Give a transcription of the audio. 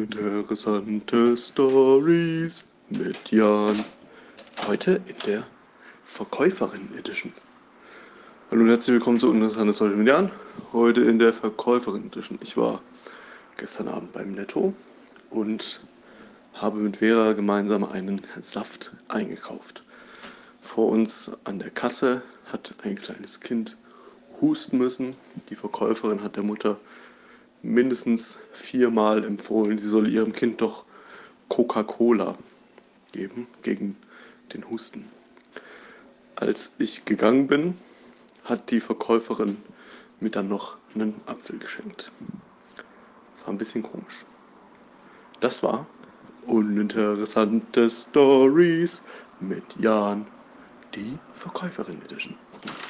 Uninteressante Stories mit Jan. Heute in der Verkäuferin Edition. Hallo und herzlich willkommen zu Uninteressante Stories mit Jan. Heute in der Verkäuferin Edition. Ich war gestern Abend beim Netto und habe mit Vera gemeinsam einen Saft eingekauft. Vor uns an der Kasse hat ein kleines Kind husten müssen. Die Verkäuferin hat der Mutter mindestens viermal empfohlen, sie solle ihrem Kind doch Coca-Cola geben gegen den Husten. Als ich gegangen bin, hat die Verkäuferin mir dann noch einen Apfel geschenkt. Das war ein bisschen komisch. Das war uninteressante Stories mit Jan, die Verkäuferin Edition.